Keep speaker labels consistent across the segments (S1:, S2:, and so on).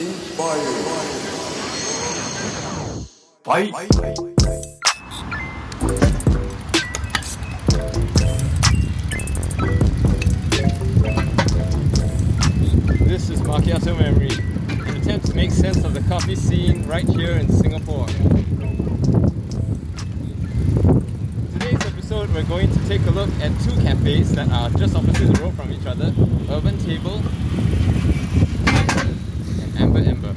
S1: Fight!
S2: This is Macchiato Memory, an attempt to make sense of the coffee scene right here in Singapore. Today's episode, we're going to take a look at two cafes that are just opposite the road from each other Urban Table Ember.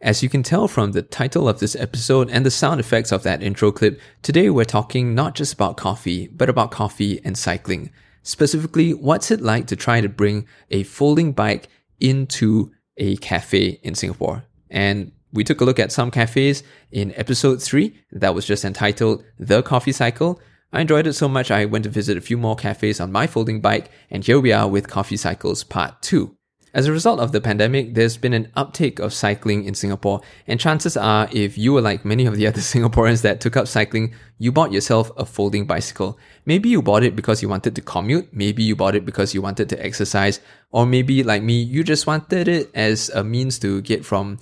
S2: As you can tell from the title of this episode and the sound effects of that intro clip, today we're talking not just about coffee, but about coffee and cycling. Specifically, what's it like to try to bring a folding bike into a cafe in Singapore? And we took a look at some cafes in episode 3 that was just entitled The Coffee Cycle. I enjoyed it so much I went to visit a few more cafes on my folding bike, and here we are with Coffee Cycles Part 2. As a result of the pandemic, there's been an uptake of cycling in Singapore, and chances are, if you were like many of the other Singaporeans that took up cycling, you bought yourself a folding bicycle. Maybe you bought it because you wanted to commute, maybe you bought it because you wanted to exercise, or maybe like me, you just wanted it as a means to get from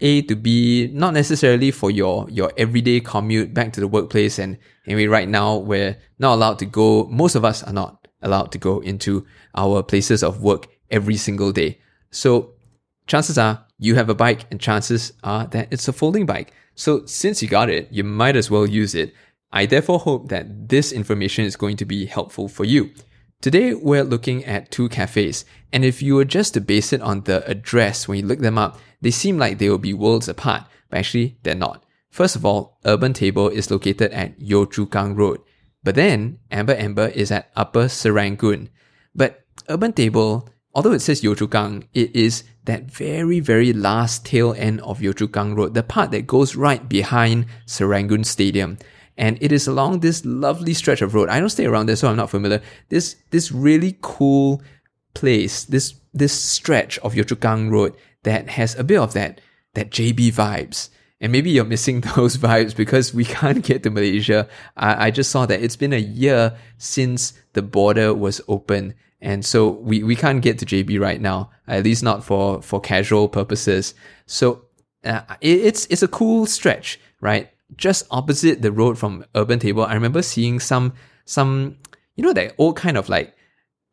S2: A to B, not necessarily for your, your everyday commute back to the workplace. And anyway, right now, we're not allowed to go, most of us are not allowed to go into our places of work every single day. So chances are you have a bike and chances are that it's a folding bike. So since you got it, you might as well use it. I therefore hope that this information is going to be helpful for you. Today, we're looking at two cafes, and if you were just to base it on the address when you look them up, they seem like they will be worlds apart, but actually, they're not. First of all, Urban Table is located at Yio Road, but then Amber Amber is at Upper Serangoon. But Urban Table although it says Yio it is that very, very last tail end of Yio Road, the part that goes right behind Serangoon Stadium. And it is along this lovely stretch of road. I don't stay around there, so I'm not familiar. This this really cool place, this this stretch of Yio Chu Kang Road that has a bit of that that JB vibes. And maybe you're missing those vibes because we can't get to Malaysia. I, I just saw that it's been a year since the border was open and so we, we can't get to JB right now, at least not for, for casual purposes. So uh, it, it's, it's a cool stretch, right? Just opposite the road from Urban Table, I remember seeing some, some, you know, that old kind of like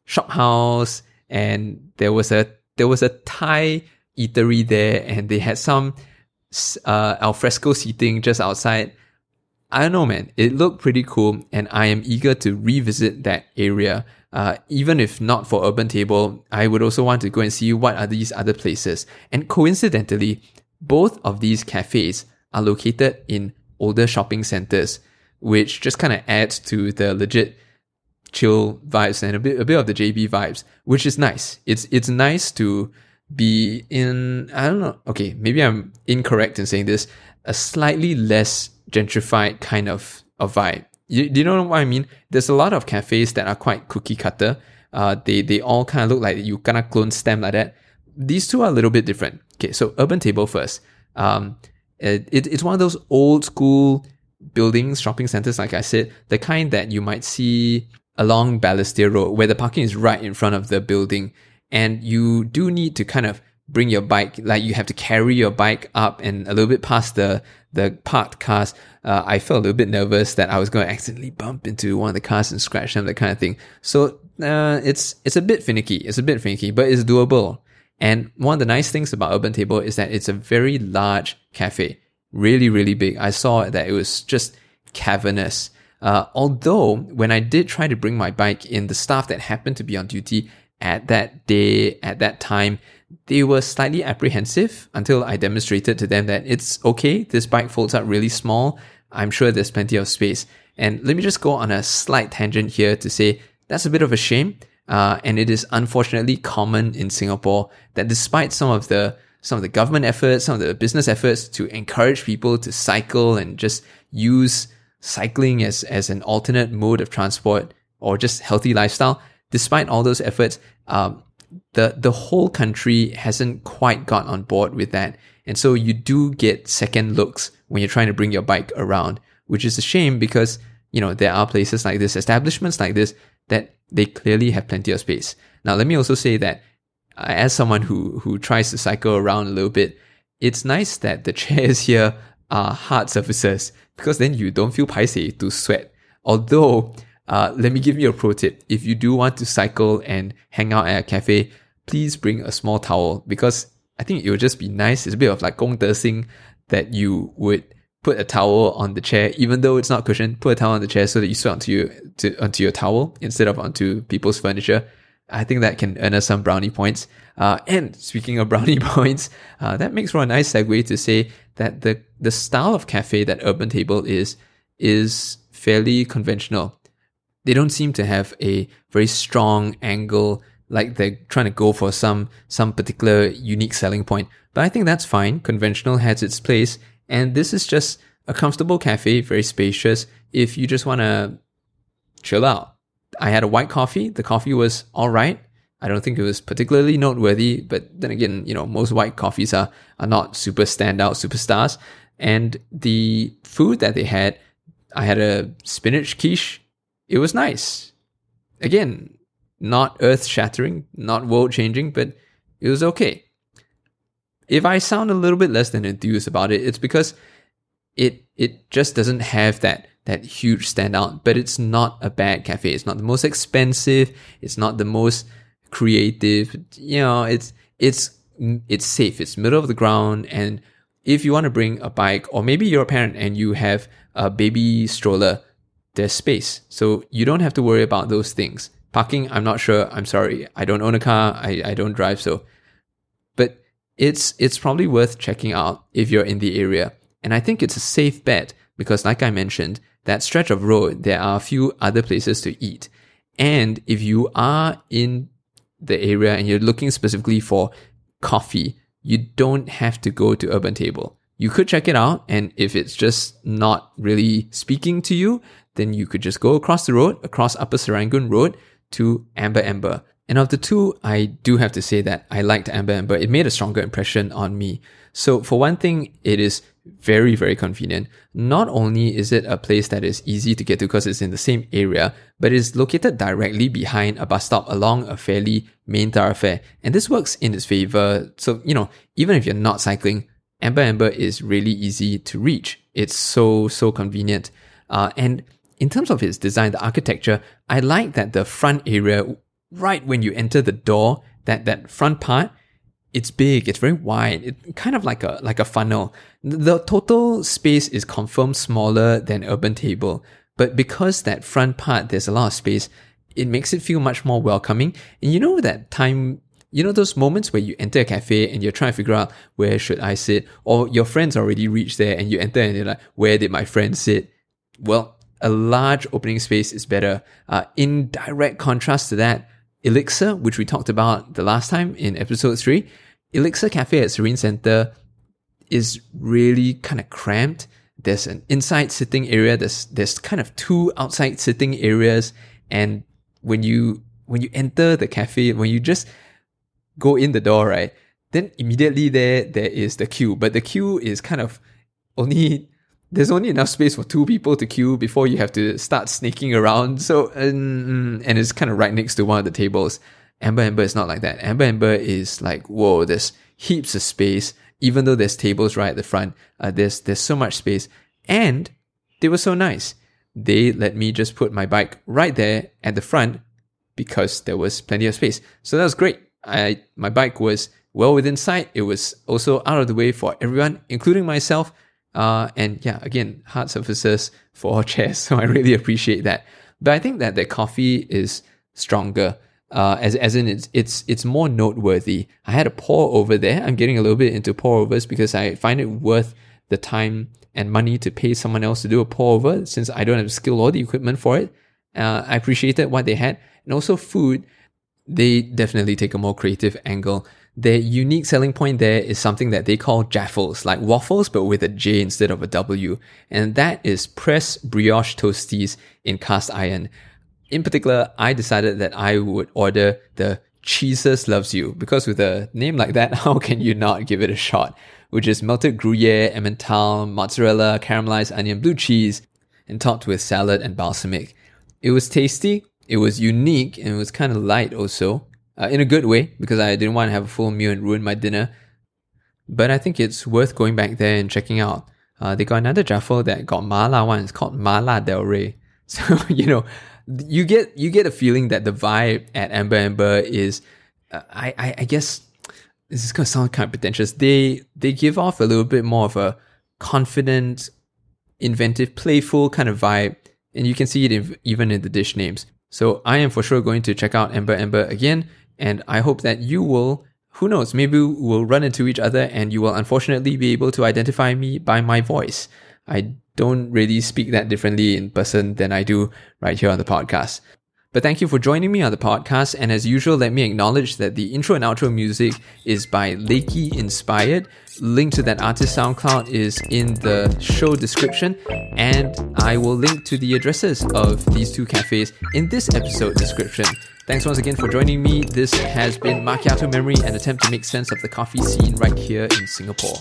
S2: shop house and there was a, there was a Thai eatery there and they had some, uh, alfresco seating just outside. I don't know, man. It looked pretty cool and I am eager to revisit that area uh, even if not for Urban Table, I would also want to go and see what are these other places. And coincidentally, both of these cafes are located in older shopping centers, which just kind of adds to the legit chill vibes and a bit a bit of the JB vibes, which is nice. It's it's nice to be in I don't know. Okay, maybe I'm incorrect in saying this. A slightly less gentrified kind of of vibe. You, do you know what I mean? There's a lot of cafes that are quite cookie cutter. Uh, they they all kind of look like you kind of clone stem like that. These two are a little bit different. Okay, so Urban Table first. Um, it, it, it's one of those old school buildings, shopping centers, like I said, the kind that you might see along Balestier Road, where the parking is right in front of the building, and you do need to kind of bring your bike, like you have to carry your bike up and a little bit past the the parked cars uh, I felt a little bit nervous that I was going to accidentally bump into one of the cars and scratch them, that kind of thing. So uh, it's it's a bit finicky. It's a bit finicky, but it's doable. And one of the nice things about Urban Table is that it's a very large cafe, really really big. I saw that it was just cavernous. Uh, although when I did try to bring my bike in, the staff that happened to be on duty at that day, at that time, they were slightly apprehensive until I demonstrated to them that it's okay. This bike folds up really small. I'm sure there's plenty of space. And let me just go on a slight tangent here to say that's a bit of a shame. Uh, and it is unfortunately common in Singapore that despite some of the some of the government efforts, some of the business efforts to encourage people to cycle and just use cycling as, as an alternate mode of transport or just healthy lifestyle, despite all those efforts, um, the the whole country hasn't quite got on board with that. And so you do get second looks when you're trying to bring your bike around, which is a shame because, you know, there are places like this, establishments like this, that they clearly have plenty of space. Now, let me also say that as someone who who tries to cycle around a little bit, it's nice that the chairs here are hard surfaces because then you don't feel paiseh to sweat. Although, uh, let me give you a pro tip. If you do want to cycle and hang out at a cafe, please bring a small towel because I think it would just be nice. It's a bit of like gong de that you would put a towel on the chair, even though it's not cushioned, put a towel on the chair so that you sweat onto your, to, onto your towel instead of onto people's furniture. I think that can earn us some brownie points. Uh, and speaking of brownie points, uh, that makes for a nice segue to say that the, the style of cafe that Urban Table is, is fairly conventional. They don't seem to have a very strong angle, like they're trying to go for some, some particular unique selling point. But I think that's fine. Conventional has its place. And this is just a comfortable cafe, very spacious. If you just want to chill out, I had a white coffee. The coffee was all right. I don't think it was particularly noteworthy, but then again, you know, most white coffees are, are not super standout superstars. And the food that they had, I had a spinach quiche. It was nice. Again, not earth shattering, not world changing, but it was okay. If I sound a little bit less than enthused about it, it's because it it just doesn't have that that huge standout, but it's not a bad cafe. It's not the most expensive. It's not the most creative. You know, it's, it's, it's safe. It's middle of the ground. And if you want to bring a bike or maybe you're a parent and you have a baby stroller, there's space. So you don't have to worry about those things. Parking, I'm not sure. I'm sorry. I don't own a car. I, I don't drive. So, but it's, it's probably worth checking out if you're in the area. And I think it's a safe bet because like I mentioned, that stretch of road, there are a few other places to eat. And if you are in the area and you're looking specifically for coffee, you don't have to go to Urban Table. You could check it out. And if it's just not really speaking to you, then you could just go across the road, across Upper Serangoon Road to Amber Amber. And of the two, I do have to say that I liked Amber Amber. It made a stronger impression on me. So for one thing, it is very, very convenient. Not only is it a place that is easy to get to because it's in the same area, but it is located directly behind a bus stop along a fairly main thoroughfare. And this works in its favor. So, you know, even if you're not cycling, Amber Amber is really easy to reach. It's so, so convenient. Uh, and in terms of its design, the architecture, I like that the front area, right when you enter the door, that, that front part it's big, it's very wide, it kind of like a like a funnel. The total space is confirmed smaller than Urban Table, but because that front part there's a lot of space, it makes it feel much more welcoming. And you know that time you know those moments where you enter a cafe and you're trying to figure out where should I sit, or your friends already reached there and you enter and you're like, where did my friend sit? Well, a large opening space is better. Uh, in direct contrast to that, Elixir, which we talked about the last time in episode three, Elixir Cafe at Serene Center is really kind of cramped. There's an inside sitting area. There's there's kind of two outside sitting areas, and when you when you enter the cafe, when you just go in the door, right, then immediately there there is the queue. But the queue is kind of only there's only enough space for two people to queue before you have to start sneaking around. So and and it's kind of right next to one of the tables. Amber Amber is not like that. Amber Amber is like, whoa, there's heaps of space. Even though there's tables right at the front, uh, there's there's so much space, and they were so nice. They let me just put my bike right there at the front because there was plenty of space. So that was great. I my bike was well within sight. It was also out of the way for everyone, including myself. Uh, and yeah, again, hard surfaces for chairs. So I really appreciate that. But I think that the coffee is stronger uh, as as in it's it's it's more noteworthy. I had a pour over there. I'm getting a little bit into pour overs because I find it worth the time and money to pay someone else to do a pour over since I don't have the skill or the equipment for it. Uh, I appreciated what they had and also food. They definitely take a more creative angle. Their unique selling point there is something that they call jaffles, like waffles, but with a J instead of a W. And that is pressed brioche toasties in cast iron in particular, I decided that I would order the Cheeses Loves You because with a name like that, how can you not give it a shot? Which is melted Gruyere, Emmental, mozzarella, caramelized onion, blue cheese, and topped with salad and balsamic. It was tasty, it was unique, and it was kind of light also. Uh, in a good way because I didn't want to have a full meal and ruin my dinner. But I think it's worth going back there and checking out. Uh, they got another Jaffle that got Mala one. It's called Mala Del Rey. So you know, you get you get a feeling that the vibe at Amber Amber is, uh, I, I I guess this is gonna sound kind of pretentious. They they give off a little bit more of a confident, inventive, playful kind of vibe, and you can see it in, even in the dish names. So I am for sure going to check out Amber Amber again, and I hope that you will. Who knows? Maybe we'll run into each other, and you will unfortunately be able to identify me by my voice. I don't really speak that differently in person than I do right here on the podcast. But thank you for joining me on the podcast. And as usual, let me acknowledge that the intro and outro music is by Lakey Inspired. Link to that artist SoundCloud is in the show description. And I will link to the addresses of these two cafes in this episode description. Thanks once again for joining me. This has been Macchiato Memory, an attempt to make sense of the coffee scene right here in Singapore.